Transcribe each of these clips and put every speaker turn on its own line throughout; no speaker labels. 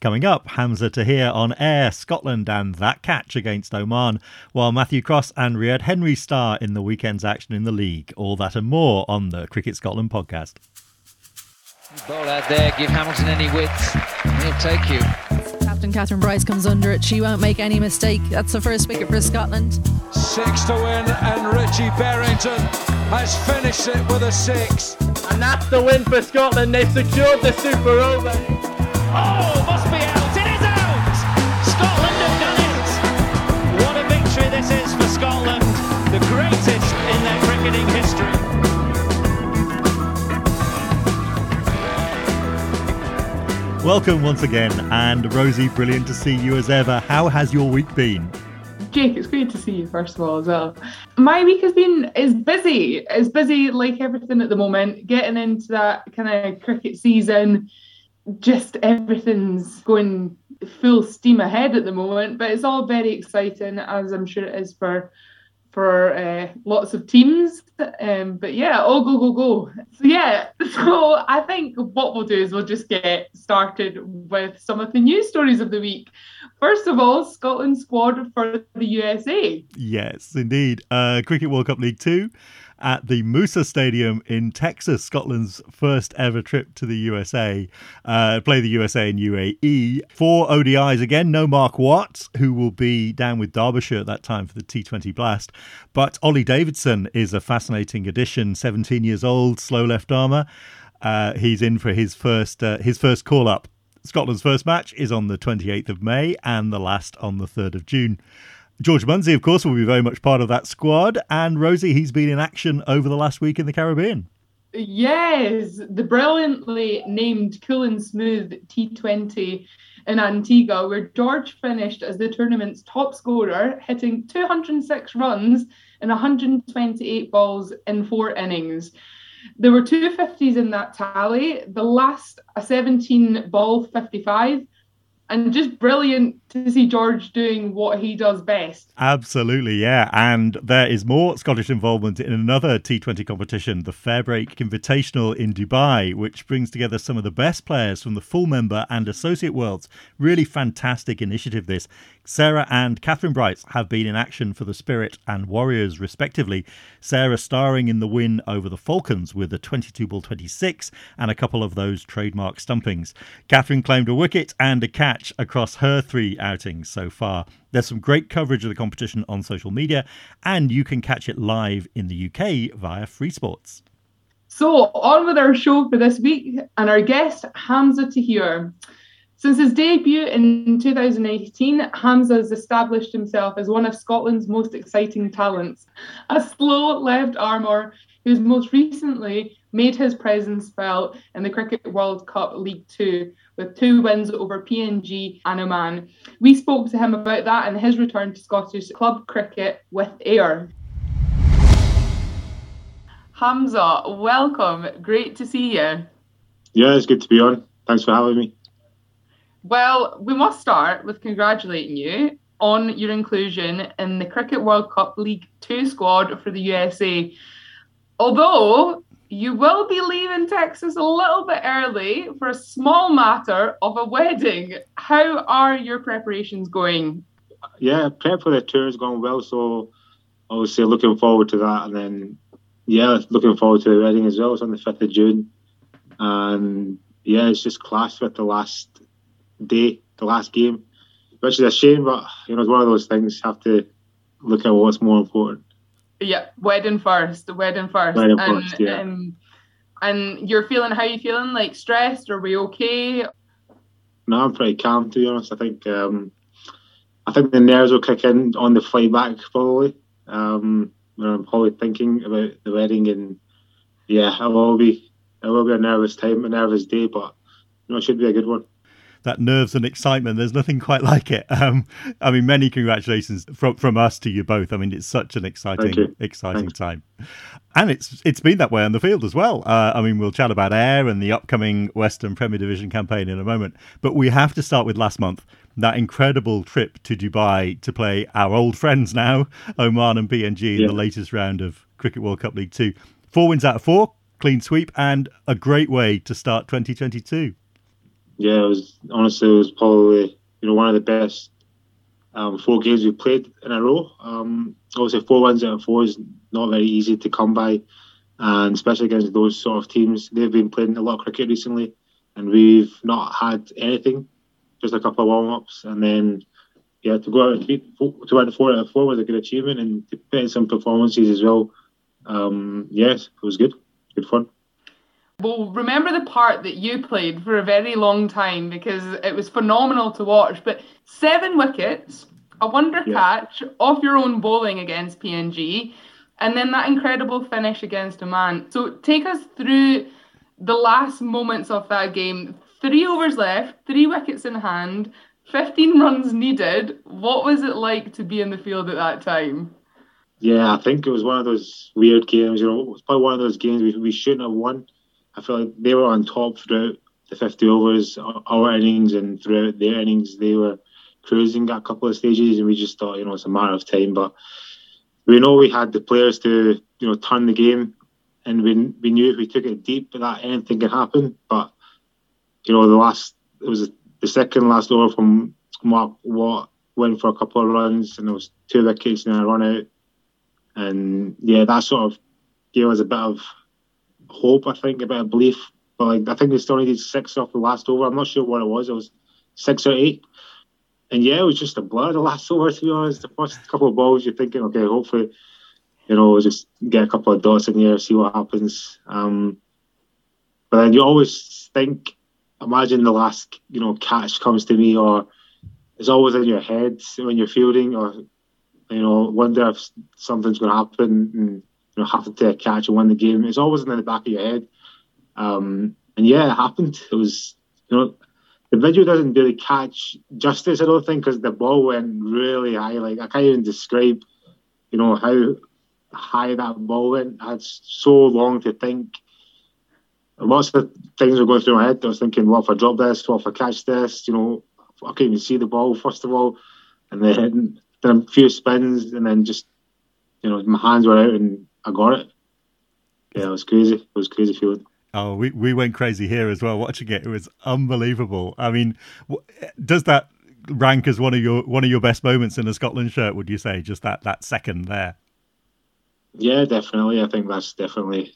Coming up, Hamza Tahir on air, Scotland and that catch against Oman, while Matthew Cross and Riyad Henry star in the weekend's action in the league. All that and more on the Cricket Scotland podcast.
Ball out there, give Hamilton any width, he'll take you.
Captain Catherine Bryce comes under it. She won't make any mistake. That's the first wicket for Scotland.
Six to win, and Richie Berrington has finished it with a six.
And that's the win for Scotland. They've secured the Super Over.
Oh,
Welcome once again, and Rosie, brilliant to see you as ever. How has your week been?
Jake, it's great to see you first of all as well. My week has been is busy. It's busy like everything at the moment. Getting into that kind of cricket season, just everything's going full steam ahead at the moment. But it's all very exciting, as I'm sure it is for for uh, lots of teams. Um, but yeah, all go, go, go. So yeah, so I think what we'll do is we'll just get started with some of the news stories of the week. First of all, Scotland squad for the USA.
Yes, indeed. Uh, Cricket World Cup League 2 at the Moosa Stadium in Texas, Scotland's first ever trip to the USA. Uh, play the USA in UAE. Four ODIs again. No Mark Watt, who will be down with Derbyshire at that time for the T20 Blast. But Ollie Davidson is a fascinating addition. 17 years old, slow left armer. Uh, he's in for his first uh, his first call up. Scotland's first match is on the 28th of May and the last on the 3rd of June. George Munsey, of course, will be very much part of that squad. And Rosie, he's been in action over the last week in the Caribbean.
Yes, the brilliantly named Cool and Smooth T20 in Antigua, where George finished as the tournament's top scorer, hitting 206 runs in 128 balls in four innings. There were two 50s in that tally, the last a 17 ball 55, and just brilliant to see George doing what he does best.
Absolutely, yeah. And there is more Scottish involvement in another T20 competition, the Fairbreak Invitational in Dubai, which brings together some of the best players from the full member and associate worlds. Really fantastic initiative, this. Sarah and Catherine Bryce have been in action for the Spirit and Warriors, respectively. Sarah starring in the win over the Falcons with a 22 ball 26 and a couple of those trademark stumpings. Catherine claimed a wicket and a catch across her three outings so far. There's some great coverage of the competition on social media, and you can catch it live in the UK via Free Sports.
So, on with our show for this week, and our guest, Hamza Tahir. Since his debut in 2018, Hamza has established himself as one of Scotland's most exciting talents. A slow left armer who's most recently made his presence felt in the Cricket World Cup League Two with two wins over PNG and Oman. We spoke to him about that and his return to Scottish club cricket with Ayr. Hamza, welcome. Great to see you.
Yeah, it's good to be on. Thanks for having me.
Well, we must start with congratulating you on your inclusion in the Cricket World Cup League Two squad for the USA. Although you will be leaving Texas a little bit early for a small matter of a wedding. How are your preparations going?
Yeah, prep for the tour is going well. So obviously looking forward to that, and then yeah, looking forward to the wedding as well. It's on the fifth of June, and yeah, it's just clashed with the last day, the last game, which is a shame. But you know, it's one of those things. Have to look at what's more important.
Yeah, wedding first. The wedding first.
Wedding
and,
first, yeah.
Um, and you're feeling how you feeling? Like stressed? Are we okay?
No, I'm pretty calm to be honest. I think um, I think the nerves will kick in on the flight back probably. Um, when I'm probably thinking about the wedding and yeah, it will be it will be a nervous time, a nervous day, but you know, it should be a good one
that nerves and excitement. There's nothing quite like it. Um, I mean, many congratulations from from us to you both. I mean, it's such an exciting, exciting
Thanks.
time, and it's it's been that way on the field as well. Uh, I mean, we'll chat about Ayr and the upcoming Western Premier Division campaign in a moment, but we have to start with last month. That incredible trip to Dubai to play our old friends now, Oman and PNG, in
Yeah.
the latest round of Cricket World Cup League Two. Four wins out of four, clean sweep, and a great way to start 2022.
Yeah, it was honestly it was probably you know one of the best um, four games we played in a row. Um, obviously, four wins out of four is not very easy to come by, and especially against those sort of teams. They've been playing a lot of cricket recently, and we've not had anything, just a couple of warm ups, and then yeah, to go out and beat to win four out of four was a good achievement, and to put in some performances as well. Um, yes, it was good, good fun.
Well, remember the part that you played for a very long time because it was phenomenal to watch. But seven wickets, a wonder yeah. catch off your own bowling against PNG, and then that incredible finish against Oman. So take us through the last moments of that game. Three overs left, three wickets in hand, 15 runs needed. What was it like to be in the field at that time?
Yeah, I think it was one of those weird games. You know, it was probably one of those games we, we shouldn't have won I feel like they were on top throughout the 50 overs, our innings, and throughout their innings, they were cruising at a couple of stages, and we just thought, you know, it's a matter of time. But we know we had the players to, you know, turn the game, and we we knew if we took it deep, that anything could happen. But you know, the last it was the second last over from Mark Watt went for a couple of runs, and there was two wickets and a run out, and yeah, that sort of gave us a bit of hope, I think, a bit of belief. But like, I think they still needed six off the last over. I'm not sure what it was. It was six or eight. And yeah, it was just a blur the last over, to be honest. The first couple of balls, you're thinking, okay, hopefully, you know, just get a couple of dots in here, see what happens. Um, but then you always think, imagine the last, you know, catch comes to me, or it's always in your head when you're fielding, or, you know, wonder if something's going to happen. And you know, have to catch and win the game. It's always in the back of your head. Um, and yeah, it happened. It was, you know, the video doesn't really catch justice, I don't think, because the ball went really high. Like, I can't even describe, you know, how high that ball went. I had so long to think. Lots of things were going through my head. I was thinking, what if I drop this? What if I catch this? You know, I can't even see the ball, first of all. And then, then a few spins, and then just, you know, my hands were out and I got it. Yeah, it was crazy. It was crazy feeling.
Oh, we, we went crazy here as well watching it. It was unbelievable. I mean, does that rank as one of your one of your best moments in a Scotland shirt? Would you say just that that second there?
Yeah, definitely. I think that's definitely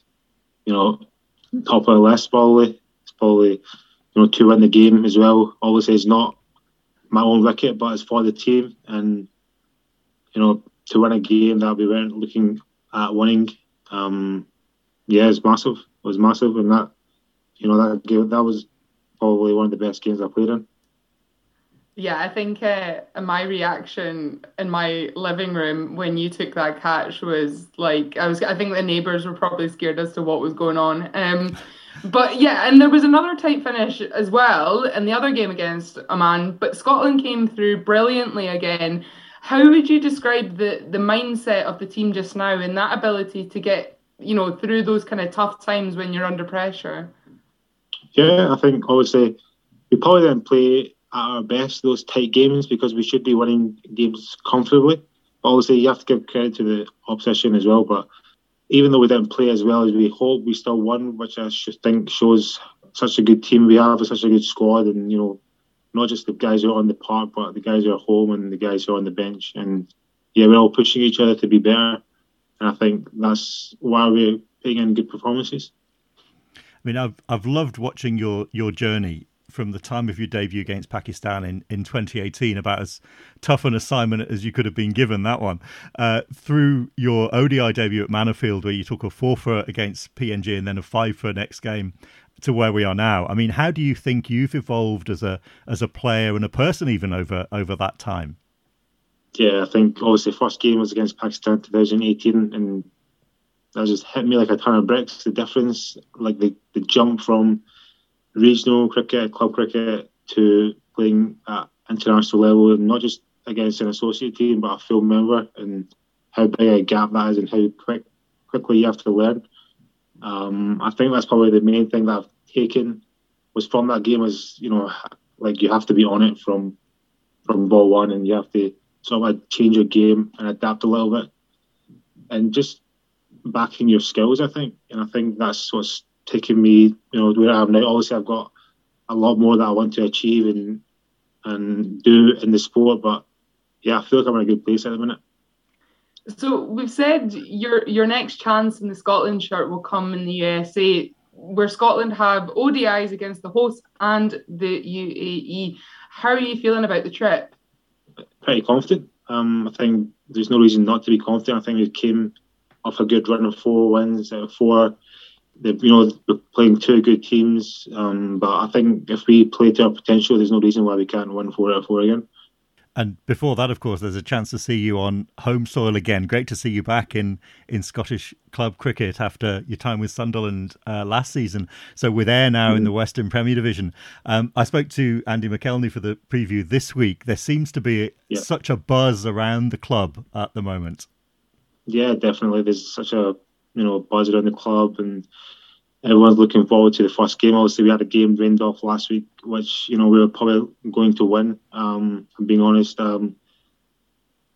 you know top of the list. Probably it's probably you know to win the game as well. Obviously, it's not my own wicket, but it's for the team, and you know to win a game that we weren't looking at winning. Um, yeah, it's massive. It was massive, and that you know that game, that was probably one of the best games I played in.
Yeah, I think uh, my reaction in my living room when you took that catch was like I was. I think the neighbours were probably scared as to what was going on. Um, but yeah, and there was another tight finish as well in the other game against Oman. But Scotland came through brilliantly again. How would you describe the the mindset of the team just now and that ability to get you know through those kind of tough times when you're under pressure?
Yeah, I think obviously we probably didn't play at our best those tight games because we should be winning games comfortably. But obviously, you have to give credit to the opposition as well. But even though we didn't play as well as we hoped, we still won, which I think shows such a good team we have, such a good squad, and you know not just the guys who are on the park, but the guys who are home and the guys who are on the bench. And yeah, we're all pushing each other to be better. And I think that's why we're putting in good performances.
I mean, I've I've loved watching your your journey from the time of your debut against Pakistan in, in 2018, about as tough an assignment as you could have been given that one, uh, through your ODI debut at Mannofield, where you took a four for against PNG and then a five for next game, to where we are now. I mean, how do you think you've evolved as a as a player and a person even over over that time?
Yeah, I think obviously first game was against Pakistan 2018 and that just hit me like a ton of bricks. The difference, like the, the jump from regional cricket, club cricket to playing at international level, and not just against an associate team, but a full member, and how big a gap that is, and how quick quickly you have to learn. Um, I think that's probably the main thing that I've taken was from that game is you know like you have to be on it from from ball one and you have to sort of change your game and adapt a little bit and just backing your skills I think and I think that's what's taken me you know where I am now obviously I've got a lot more that I want to achieve and and do in the sport. But yeah, I feel like I'm in a good place at the minute.
So we've said your your next chance in the Scotland shirt will come in the USA, where Scotland have ODIs against the host and the UAE. How are you feeling about the trip?
Pretty confident. Um, I think there's no reason not to be confident. I think we came off a good run of four wins out of four. They've, you know, we're playing two good teams, um, but I think if we play to our potential, there's no reason why we can't win four out of four again.
And before that, of course, there's a chance to see you on home soil again. Great to see you back in, in Scottish club cricket after your time with Sunderland uh, last season. So we're there now mm-hmm. in the Western Premier Division. Um, I spoke to Andy McElney for the preview this week. There seems to be yeah. such a buzz around the club at the moment.
Yeah, definitely. There's such a you know buzz around the club and everyone's looking forward to the first game. Obviously, we had a game rained off last week, which you know we were probably going to win. Um, I'm being honest, um,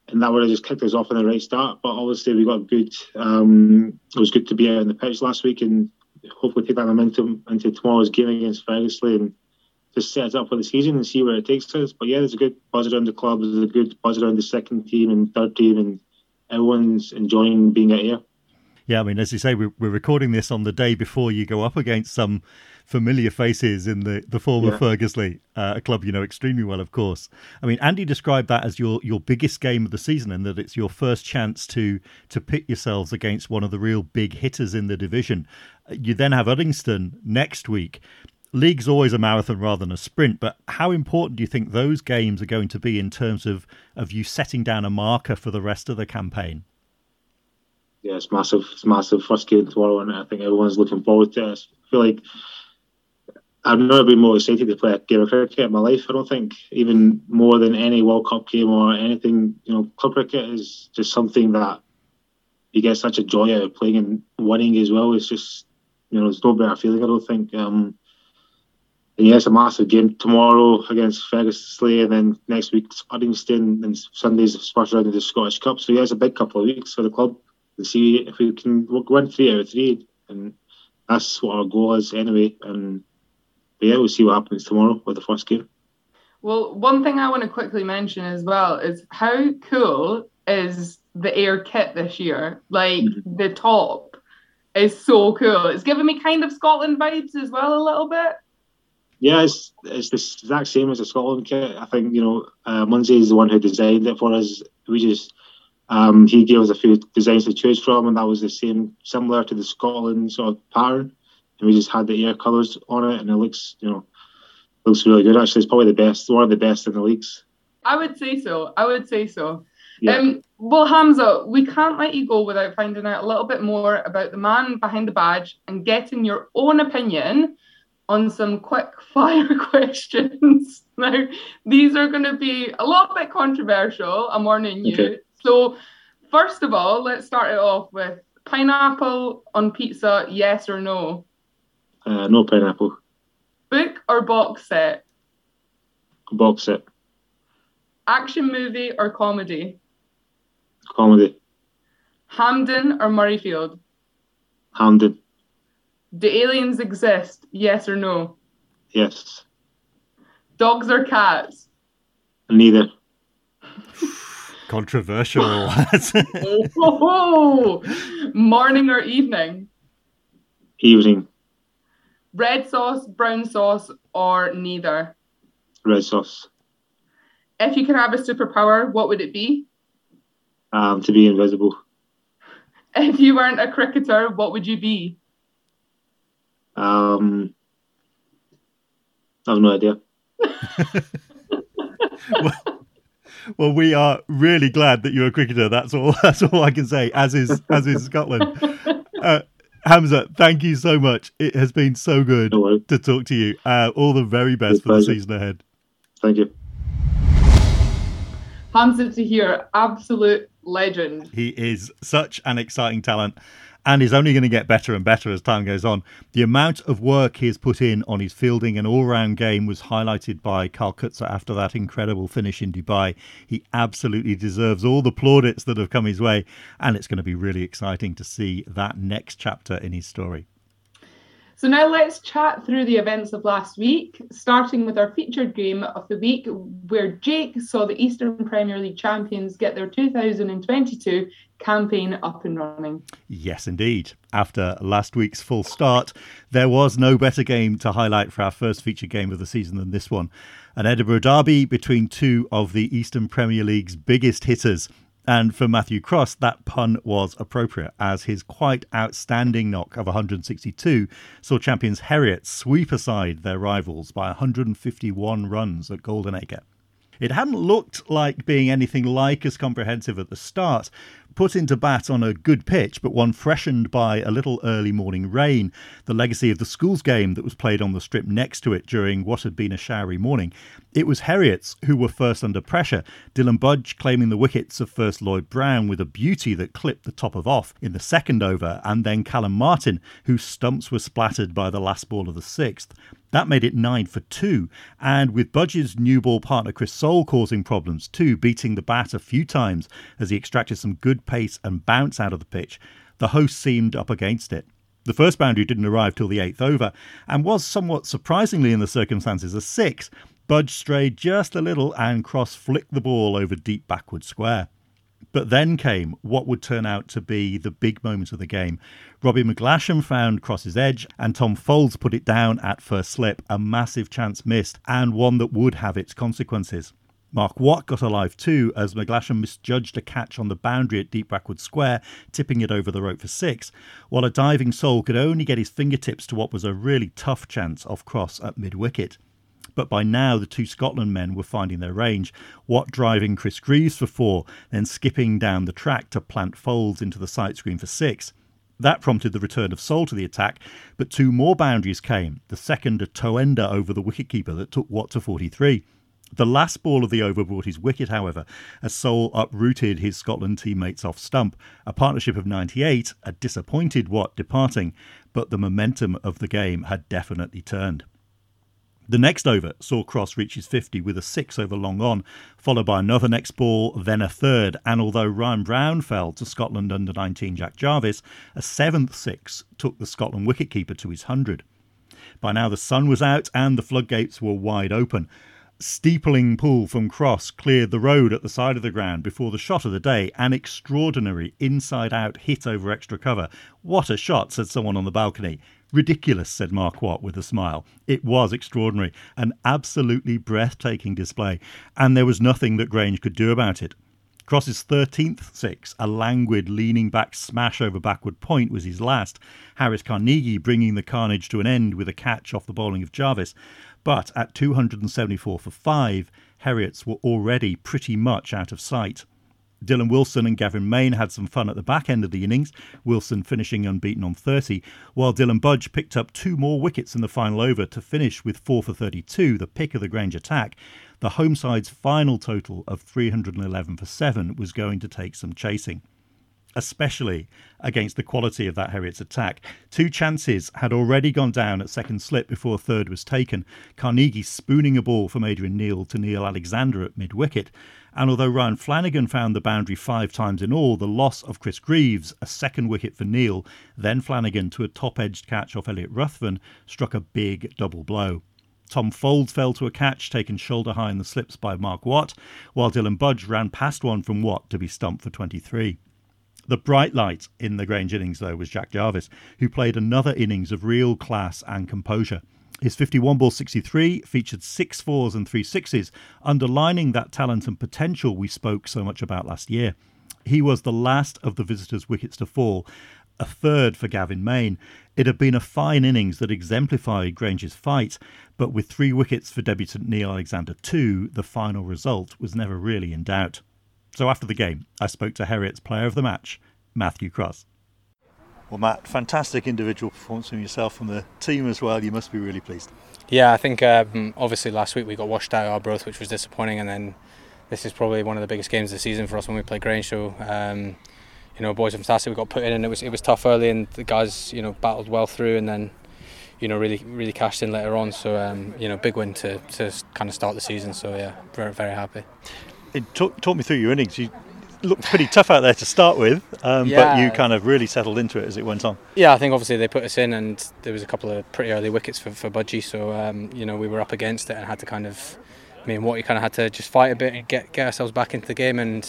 and that would have just kicked us off on the right start. But obviously, we got good. Um, it was good to be out on the pitch last week, and hopefully take that momentum into tomorrow's game against Ferguslie and just set us up for the season and see where it takes us. But yeah, there's a good buzz around the club. There's a good buzz around the second team and third team, and everyone's enjoying being out here.
Yeah, I mean, as you say, we're, we're recording this on the day before you go up against some familiar faces in the, the former yeah. Uh, a club you know extremely well, of course. I mean, Andy described that as your, your biggest game of the season and that it's your first chance to to pit yourselves against one of the real big hitters in the division. You then have Uddingston next week. League's always a marathon rather than a sprint, but how important do you think those games are going to be in terms of, of you setting down a marker for the rest of the campaign?
Yeah, it's massive. It's massive. First game tomorrow, and I think everyone's looking forward to it. I feel like I've never been more excited to play a game of cricket in my life. I don't think even more than any World Cup game or anything. You know, club cricket is just something that you get such a joy out of playing and winning as well. It's just you know, there's no better feeling. I don't think. Um, and yeah, it's a massive game tomorrow against Ferguslie and then next week Uddingston, and Sunday's first round of the Scottish Cup. So yeah, it's a big couple of weeks for the club and see if we can win three out of three. And that's what our goal is anyway. And yeah, we'll see what happens tomorrow with the first game.
Well, one thing I want to quickly mention as well is how cool is the Ayr kit this year? Like mm-hmm. the top is so cool. It's giving me kind of Scotland vibes as well a little bit.
Yeah, it's it's the exact same as the Scotland kit. I think you know uh, Munsey is the one who designed it for us. We just um, he gave us a few designs to choose from, and that was the same, similar to the Scotland sort of pattern. And we just had the Ayr colours on it, and it looks, you know, looks really good. Actually, it's probably the best, one of the best in the leagues.
I would say so. I would say so. Yeah. Um, well, Hamza, we can't let you go without finding out a little bit more about the man behind the badge and getting your own opinion on some quick fire questions. now, these are going to be a little bit controversial. I'm warning you. Okay. So, first of all, let's start it off with pineapple on pizza, yes or no?
Uh, no pineapple.
Book or box set?
Box set.
Action movie or comedy?
Comedy.
Hampden or Murrayfield?
Hampden.
Do aliens exist? Yes or no?
Yes.
Dogs or cats?
Neither.
Controversial.
oh, morning or evening?
Evening.
Red sauce, brown sauce, or neither?
Red sauce.
If you could have a superpower, what would it be?
Um, to be invisible.
If you weren't a cricketer, what would you be?
Um, I have no idea.
well, well, we are really glad that you're a cricketer. That's all. That's all I can say. As is as is Scotland. Uh, Hamza, thank you so much. It has been so good no to talk to you. Uh, all the very best for the season ahead.
Thank you.
Hamza Tahir, absolute legend.
He is such an exciting talent and is only going to get better and better as time goes on. The amount of work he has put in on his fielding and all round game was highlighted by Kyle Coetzer after that incredible finish in Dubai. He absolutely deserves all the plaudits that have come his way, and it's going to be really exciting to see that next chapter in his story.
So now let's chat through the events of last week, starting with our featured game of the week, where Jake saw the Eastern Premier League champions get their 2022 campaign up and running.
Yes, indeed. After last week's full start, there was no better game to highlight for our first featured game of the season than this one. An Edinburgh derby between two of the Eastern Premier League's biggest hitters and for Matthew Cross, that pun was appropriate, as his quite outstanding knock of 162 saw champions Heriots sweep aside their rivals by 151 runs at Goldenacre. It hadn't looked like being anything like as comprehensive at the start, put into bat on a good pitch, but one freshened by a little early morning rain, the legacy of the schools game that was played on the strip next to it during what had been a showery morning. It was Heriots who were first under pressure, Dylan Budge claiming the wickets of first Lloyd Brown with a beauty that clipped the top of off in the second over, and then Callum Martin, whose stumps were splattered by the last ball of the sixth. That made it nine for two, and with Budge's new ball partner Chris Sole causing problems too, beating the bat a few times as he extracted some good pace and bounce out of the pitch, the host seemed up against it. The first boundary didn't arrive till the eighth over, and was somewhat surprisingly in the circumstances a six. Budge strayed just a little and Cross flicked the ball over deep backward square. But then came what would turn out to be the big moment of the game. Robbie McGlasham found Cross's edge, and Tom Foulds put it down at first slip, a massive chance missed, and one that would have its consequences. Mark Watt got alive too as McGlasham misjudged a catch on the boundary at deep backward square, tipping it over the rope for six, while a diving Sole could only get his fingertips to what was a really tough chance off cross at mid wicket. But by now, the two Scotland men were finding their range. Watt driving Chris Greaves for four, then skipping down the track to plant Foulds into the sight screen for six. That prompted the return of Sole to the attack, but two more boundaries came. The second, a toe ender over the wicketkeeper that took Watt to 43. The last ball of the over brought his wicket, however, as Sole uprooted his Scotland teammates off stump. A partnership of 98, a disappointed Watt departing, but the momentum of the game had definitely turned. The next over saw Cross reach his 50 with a six over long on, followed by another next ball, then a third. And although Ryan Brown fell to Scotland under 19 Jack Jarvis, a seventh six took the Scotland wicketkeeper to his 100. By now the sun was out and the floodgates were wide open. Steepling pull from Cross cleared the road at the side of the ground before the shot of the day, an extraordinary inside out hit over extra cover. What a shot, said someone on the balcony. Ridiculous, said Mark Watt with a smile. It was extraordinary, an absolutely breathtaking display, and there was nothing that Grange could do about it. Cross's 13th six, a languid leaning back smash over backward point, was his last. Harris Carnegie bringing the carnage to an end with a catch off the bowling of Jarvis. But at 274 for 5, Heriots were already pretty much out of sight. Dylan Wilson and Gavin Main had some fun at the back end of the innings, Wilson finishing unbeaten on 30, while Dylan Budge picked up two more wickets in the final over to finish with 4 for 32, the pick of the Grange attack. The home side's final total of 311 for 7 was going to take some chasing especially against the quality of that Heriots attack. Two chances had already gone down at second slip before third was taken. Carnegie spooning a ball from Adrian Neill to Neil Alexander at mid wicket. And although Ryan Flanagan found the boundary five times in all, the loss of Chris Greaves, a second wicket for Neill, then Flanagan to a top edged catch off Elliot Ruthven, struck a big double blow. Tom Foulds fell to a catch taken shoulder high in the slips by Mark Watt, while Dylan Budge ran past one from Watt to be stumped for 23. The bright light in the Grange innings, though, was Jack Jarvis, who played another innings of real class and composure. His 51 ball 63 featured six fours and three sixes, underlining that talent and potential we spoke so much about last year. He was the last of the visitors' wickets to fall, a third for Gavin Main. It had been a fine innings that exemplified Grange's fight, but with three wickets for debutant Neil Alexander too, the final result was never really in doubt. So after the game, I spoke to Heriot's player of the match, Matthew Cross. Well, Matt, fantastic individual performance from yourself from the team as well. You must be really pleased.
Yeah, I think um, obviously last week we got washed out our Arbroath, which was disappointing, and then this is probably one of the biggest games of the season for us when we play Grange. So, um, you know, boys are fantastic. We got put in, and it was it was tough early, and the guys, you know, battled well through, and then, you know, really really cashed in later on. So, um, you know, big win to to kind of start the season. So yeah, very very happy
it talk, talk me through your innings. You, looked pretty tough out there to start with, um,
Yeah.
but you kind of really settled into it as it went on.
Yeah, I think obviously they put us in, and there was a couple of pretty early wickets for, for Budgie, so um, you know we were up against it and had to kind of, I mean, what you kind of had to just fight a bit and get get ourselves back into the game, and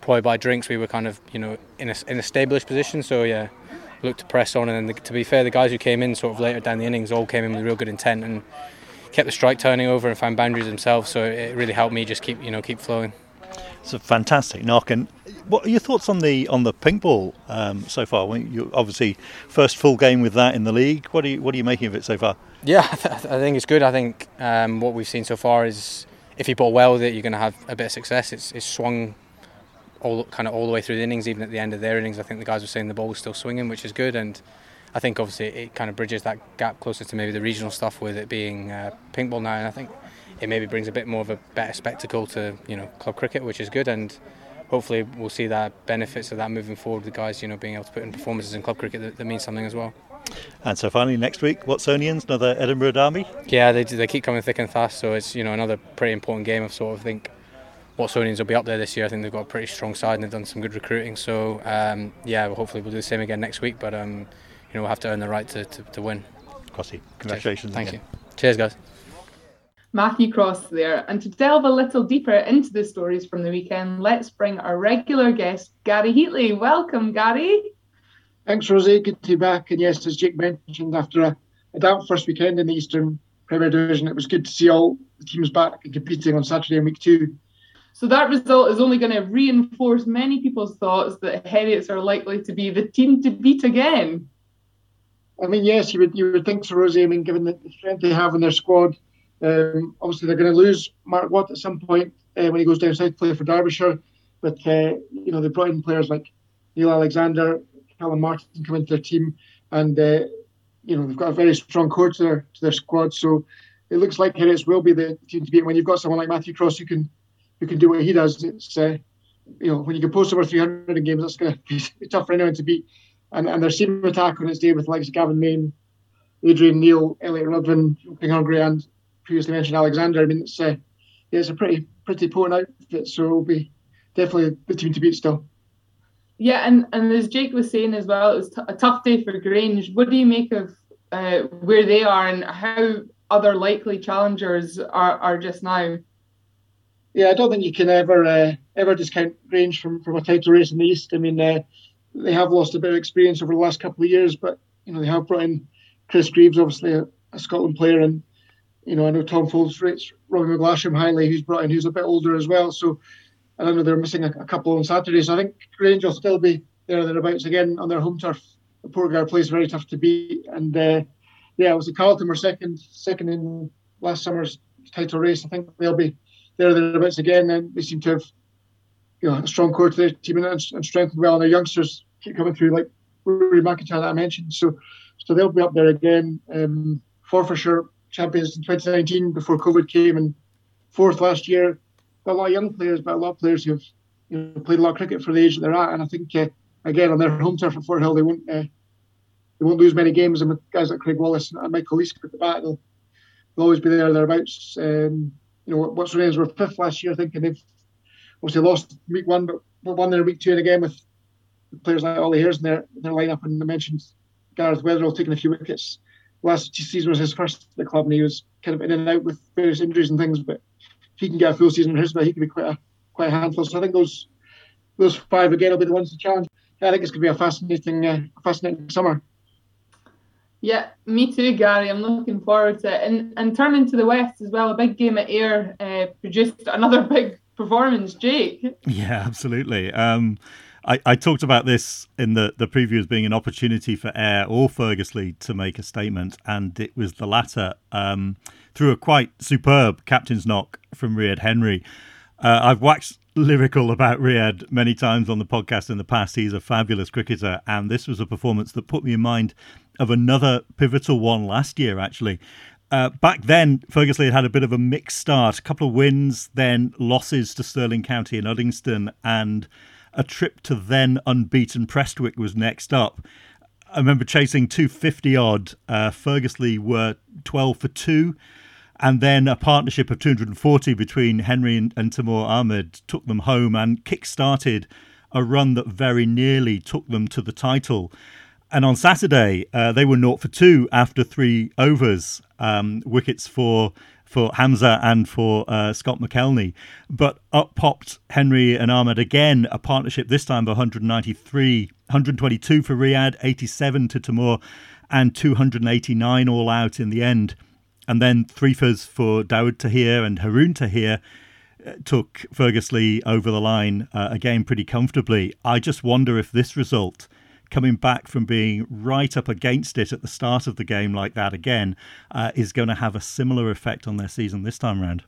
probably by drinks we were kind of you know in a in a established position. So yeah, looked to press on, and then the, to be fair, the guys who came in sort of later down the innings all came in with real good intent and kept the strike turning over and found boundaries themselves. So it really helped me just keep you know keep flowing.
It's a fantastic knock. And what are your thoughts on the on the pink ball um, so far? Well, you obviously first full game with that in the league. What are you what are you making of it so far?
Yeah, I, th- I think it's good. I think um, what we've seen so far is if you bowl well with it, you're going to have a bit of success. It's, it's swung all kind of all the way through the innings, even at the end of their innings. I think the guys were saying the ball was still swinging, which is good. And I think obviously it kind of bridges that gap closer to maybe the regional stuff with it being uh, pink ball now. And I think it maybe brings a bit more of a better spectacle to you know club cricket, which is good. And hopefully we'll see that benefits of that moving forward. The guys you know being able to put in performances in club cricket that, that means something as well.
And so finally next week, Watsonians, another Edinburgh Derby.
Yeah, they they keep coming thick and fast. So it's you know another pretty important game. I sort of think Watsonians will be up there this year. I think they've got a pretty strong side and they've done some good recruiting. So um, yeah, well, hopefully we'll do the same again next week. But um, you know we'll have to earn the right to, to, to win.
Crossy, congratulations!
Thank
again.
you. Cheers, guys.
Matthew Cross there. And to delve a little deeper into the stories from the weekend, let's bring our regular guest, Gary Heatly. Welcome, Gary.
Thanks, Rosie. Good to be back. And yes, as Jake mentioned, after a, a damp first weekend in the Eastern Premier Division, it was good to see all the teams back and competing on Saturday in week two.
So that result is only going to reinforce many people's thoughts that Heriots are likely to be the team to beat again.
I mean, yes, you would you would think so, Rosie. I mean, given the strength they have in their squad, um, obviously they're going to lose Mark Watt at some point uh, when he goes down south to play for Derbyshire. But uh, you know, they brought in players like Neil Alexander, Callum Martin come into their team, and uh, you know they've got a very strong core to their to their squad. So it looks like Heriots will be the team to beat. When you've got someone like Matthew Cross who can who can do what he does, it's uh, you know when you can post over 300 in games, that's going to be tough for anyone to beat. And, and their seam attack on its day with likes of Gavin Main, Adrian Neill, Elliot Ruthven, King Hungry, and previously mentioned Alexander. I mean, it's uh, yeah, it's a pretty pretty potent outfit, so it'll be definitely the team to beat still.
Yeah, and, and as Jake was saying as well, it was t- a tough day for Grange. What do you make of uh, where they are and how other likely challengers are, are just now?
Yeah, I don't think you can ever uh, ever discount Grange from, from a title race in the East. I mean, uh, they have lost a bit of experience over the last couple of years, but you know they have brought in Chris Greaves, obviously a, a Scotland player, and you know I know Tom Foulds rates Robbie McGlasham highly, who's brought in, who's a bit older as well. So and I know they're missing a, a couple on Saturday, so I think Grange will still be there thereabouts again on their home turf. The Portgower place very tough to beat, and uh, yeah, it was the Carlton were second second in last summer's title race. I think they'll be there thereabouts again, and they seem to have you know a strong core to their team and, and strengthened well, and their youngsters keep coming through like Rory McIntyre that I mentioned. So so they'll be up there again. Um, Forfarshire champions in 2019 before COVID came, and fourth last year. Got a lot of young players, but a lot of players who've you know, played a lot of cricket for the age that they're at. And I think uh, again on their home turf at Forthill, they won't uh, they won't lose many games. And with guys like Craig Wallace and Michael Leask at the back, they'll, they'll always be there thereabouts. Um, you know, Watsonians were fifth last year, I think, and they've obviously lost week one, but won their week two, and again with players like Ollie Hairs in their their lineup. And I mentioned Gareth Weatherall taking a few wickets. Last season was his first at the club, and he was kind of in and out with various injuries and things, but if he can get a full season in his, but he can be quite a quite a handful. So I think those those five again will be the ones to challenge. Yeah, I think it's going to be a fascinating uh, fascinating summer.
Yeah, me too, Gary. I'm looking forward to it. And and turning to the west as well, a big game at Ayr uh, produced another big performance. Jake.
Yeah, absolutely. Um, I, I talked about this in the, the preview as being an opportunity for Ayr or Ferguslie to make a statement, and it was the latter um, through a quite superb captain's knock from Riyad Henry. Uh, I've waxed lyrical about Riyad many times on the podcast in the past. He's a fabulous cricketer, and this was a performance that put me in mind of another pivotal one last year, actually. Uh, back then, Fergusley had had a bit of a mixed start, a couple of wins, then losses to Stirling County and Uddingston, and a trip to then unbeaten Prestwick was next up. I remember chasing 250 odd. Uh, Ferguslie were 12 for 2. And then a partnership of 240 between Henry and, and Timur Ahmed took them home and kick started a run that very nearly took them to the title. And on Saturday, uh, they were naught for two after three overs, um, wickets for for Hamza and for uh, Scott McKelney. But up popped Henry and Ahmed again, a partnership this time of 193, 122 for Riyad, 87 to Timur, and 289 all out in the end. And then three fers for Dawood Tahir and Haroon Tahir uh, took Ferguslie over the line uh, again pretty comfortably. I just wonder if this result coming back from being right up against it at the start of the game like that again uh, is going to have a similar effect on their season this time around.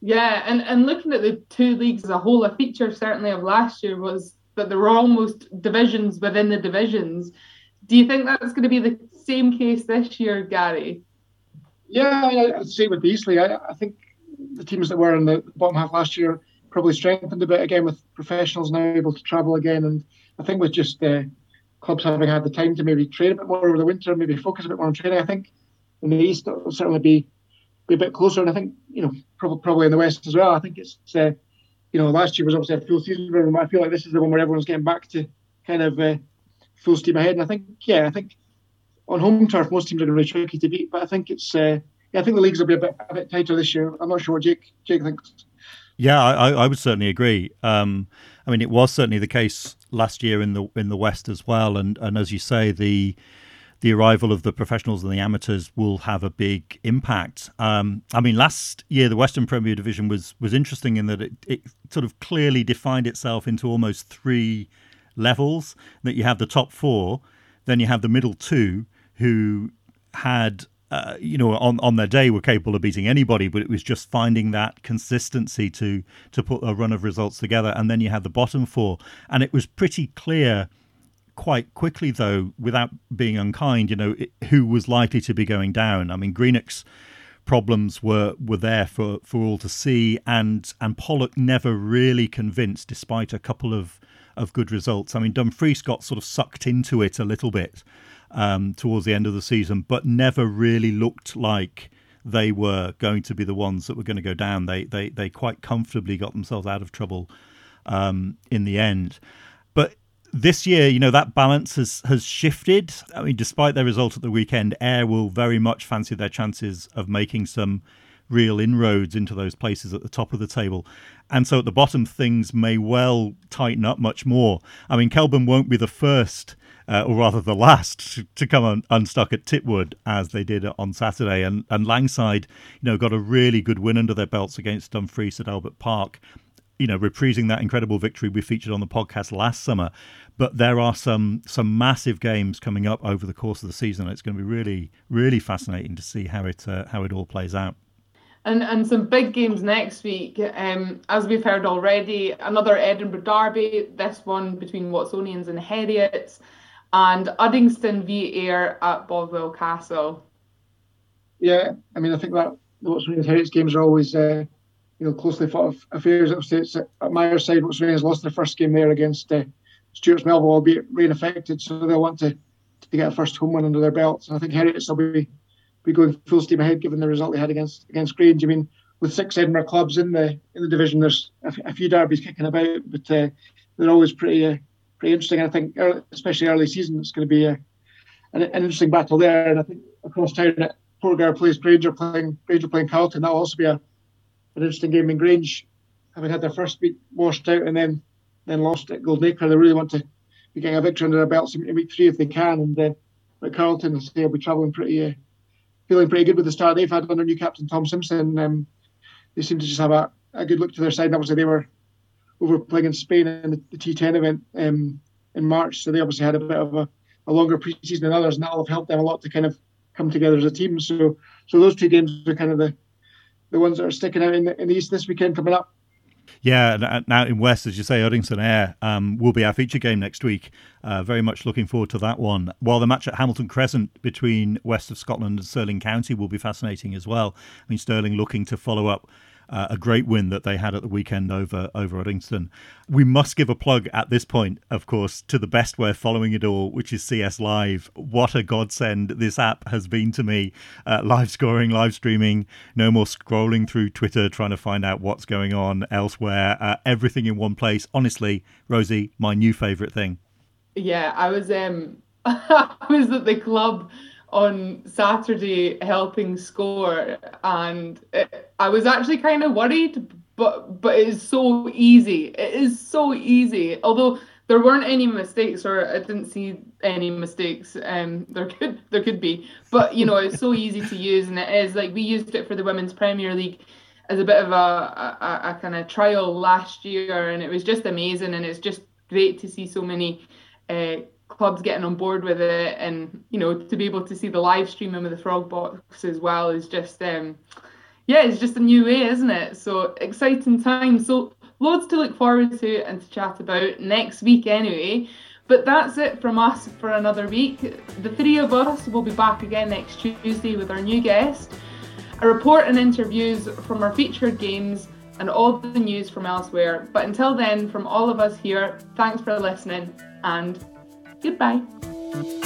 Yeah, and, and looking at the two leagues as a whole, a feature certainly of last year was that there were almost divisions within the divisions. Do you think that's going to be the same case this year, Gary?
Yeah, I I'd say with Beasley. I, I think the teams that were in the bottom half last year probably strengthened a bit again with professionals now able to travel again and I think with just uh, clubs having had the time to maybe train a bit more over the winter, maybe focus a bit more on training, I think in the east it'll certainly be be a bit closer. And I think you know probably probably in the west as well. I think it's uh, you know last year was obviously a full season but. I feel like this is the one where everyone's getting back to kind of uh, full steam ahead. And I think yeah, I think on home turf most teams are going to be tricky to beat, but I think it's uh, yeah, I think the leagues will be a bit a bit tighter this year. I'm not sure what Jake Jake thinks.
Yeah, I, I would certainly agree. Um, I mean, it was certainly the case last year in the in the West as well, and and as you say, the the arrival of the professionals and the amateurs will have a big impact. Um, I mean, last year the Western Premier Division was was interesting in that it, it sort of clearly defined itself into almost three levels. That you have the top four, then you have the middle two who had uh, you know, on, on their day were capable of beating anybody, but it was just finding that consistency to to put a run of results together. And then you had the bottom four, and it was pretty clear quite quickly, though, without being unkind, you know, it, who was likely to be going down. I mean, Greenock's problems were were there for, for all to see, and and Poloc never really convinced, despite a couple of of good results. I mean, Dumfries got sort of sucked into it a little bit um, towards the end of the season, but never really looked like they were going to be the ones that were going to go down. They they they quite comfortably got themselves out of trouble um, in the end. But this year, you know, that balance has has shifted. I mean, despite their result at the weekend, Ayr will very much fancy their chances of making some real inroads into those places at the top of the table. And so at the bottom, things may well tighten up much more. I mean, Kelburn won't be the first uh, or rather the last, to come un- unstuck at Titwood as they did on Saturday. And, and Langside, you know, got a really good win under their belts against Dumfries at Albert Park. You know, reprising that incredible victory we featured on the podcast last summer. But there are some some massive games coming up over the course of the season. It's going to be really, really fascinating to see how it uh, how it all plays out
and and some big games next week. Um, as we've heard already, another Edinburgh derby. This one between Watsonians and Heriots and Uddingston v Ayr at Bothwell Castle.
Yeah, I mean, I think that Watsonians Heriots games are always, uh, you know, closely fought affairs. It's at my side, Watsonians has lost their first game there against uh, Stewart's Melville, albeit rain affected, so they'll want to to get a first home win under their belts. And I think Heriots will be be going full steam ahead given the result they had against against Grange. I mean, with six Edinburgh clubs in the in the division, there's a, a few derbies kicking about, but uh, they're always pretty uh, pretty interesting. I think, especially early season, it's going to be a, an, an, interesting battle there. And I think across town, at Portgower Place Granger playing Granger playing Carlton. That'll also be a, an interesting game in Grange, having had their first week washed out and then then lost at Goldacre. They really want to be getting a victory under their belts in week three if they can. And then uh, at Carlton, they'll be travelling pretty, uh, feeling pretty good with the start they've had under new captain Tom Simpson. Um, they seem to just have a, a good look to their side. Obviously, they were over playing in Spain in the, the T10 event um, in March. So they obviously had a bit of a, a longer preseason than others, and that'll have helped them a lot to kind of come together as a team. So so those two games are kind of the the ones that are sticking out in the, in the East this weekend coming up.
Yeah, now in West, as you say, Uddingston Ayr um, will be our feature game next week. Uh, very much looking forward to that one. While the match at Hamilton Crescent between West of Scotland and Stirling County will be fascinating as well. I mean, Stirling looking to follow up uh, a great win that they had at the weekend over over Uddingston. We must give a plug at this point, of course, to the best way of following it all, which is CS Live. What a godsend this app has been to me. Uh, live scoring, live streaming, no more scrolling through Twitter trying to find out what's going on elsewhere. Uh, everything in one place. Honestly, Rosie, my new favourite thing.
Yeah, I was um I was at the club on Saturday helping score, and it, I was actually kind of worried, but but it is so easy. It is so easy. Although there weren't any mistakes, or I didn't see any mistakes. Um, there could there could be, but you know it's so easy to use, and it is like we used it for the Women's Premier League as a bit of a, a, a kind of trial last year, and it was just amazing, and it's just great to see so many. Uh, clubs getting on board with it and you know to be able to see the live streaming with the frog box as well is just um yeah it's just a new way isn't it? So exciting time so loads to look forward to and to chat about next week anyway. But that's it from us for another week. The three of us will be back again next tuesday with our new guest a report and interviews from our featured games and all the news from elsewhere. But until then from all of us here thanks for listening and Goodbye.